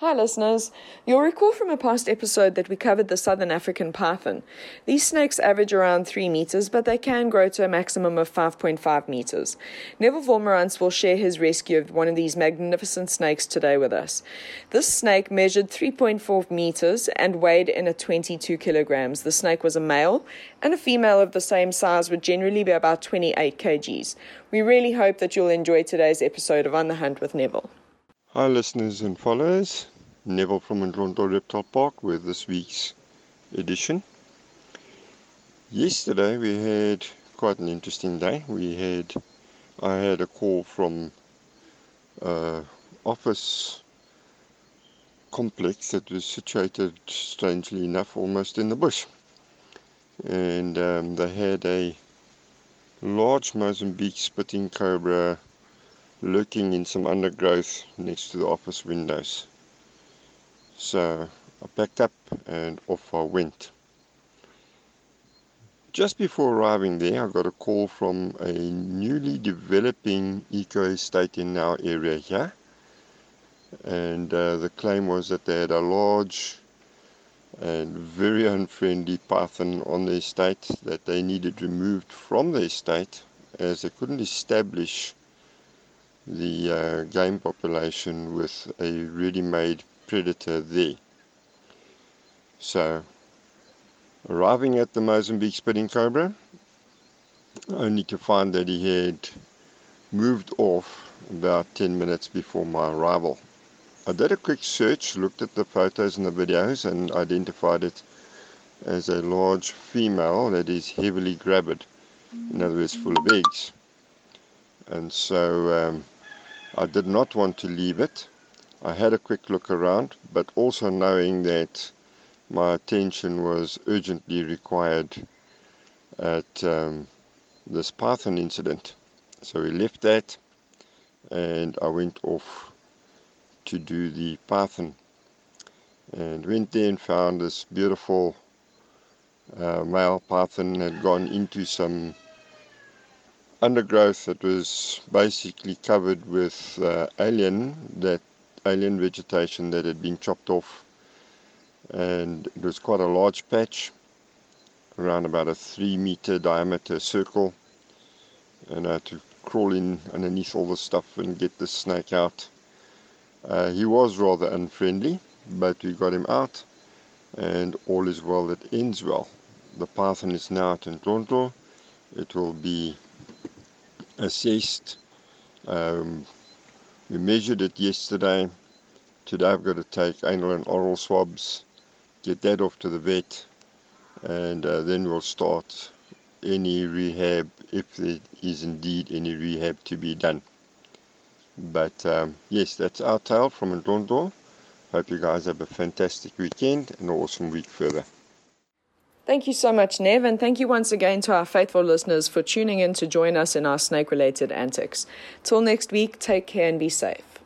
Hi, listeners. You'll recall from a past episode that we covered the southern African python. These snakes average around 3 meters, but they can grow to a maximum of 5.5 meters. Neville Wolmarans will share his rescue of one of these magnificent snakes today with us. This snake measured 3.4 meters and weighed in at 22 kilograms. The snake was a male, and a female of the same size would generally be about 28 kgs. We really hope that you'll enjoy today's episode of On the Hunt with Neville. Hi, listeners and followers. Neville from Ndlonto Reptile Park with this week's edition. Yesterday we had quite an interesting day. We had I had a call from uh, office complex that was situated strangely enough almost in the bush, and um, they had a large Mozambique spitting cobra lurking in some undergrowth next to the office windows. So I packed up and off I went. Just before arriving there, I got a call from a newly developing eco estate in our area here. And uh, the claim was that they had a large and very unfriendly python on the estate that they needed removed from the estate as they couldn't establish the uh, game population with a ready-made predator there. So, arriving at the Mozambique spitting cobra, only to find that he had moved off about 10 minutes before my arrival. I did a quick search, looked at the photos and the videos, and identified it as a large female that is heavily gravid, in other words, full of eggs. And so um, I did not want to leave it. I had a quick look around, but also knowing that my attention was urgently required at um, this python incident. So we left that and I went off to do the python and went there and found this beautiful uh, male python had gone into some undergrowth that was basically covered with uh, alien that alien vegetation that had been chopped off. And it was quite a large patch around about a three meter diameter circle. And I had to crawl in underneath all the stuff and get the snake out. Uh, he was rather unfriendly but we got him out. And all is well that ends well. The python is now at Ndlonto it will be assessed. Um, we measured it yesterday. Today I've got to take anal and oral swabs, get that off to the vet, and uh, then we'll start any rehab if there is indeed any rehab to be done. But um, yes, that's our tale from Ndlonto. Hope you guys have a fantastic weekend and an awesome week further. Thank you so much, Nev, and thank you once again to our faithful listeners for tuning in to join us in our snake related antics. Till next week, take care and be safe.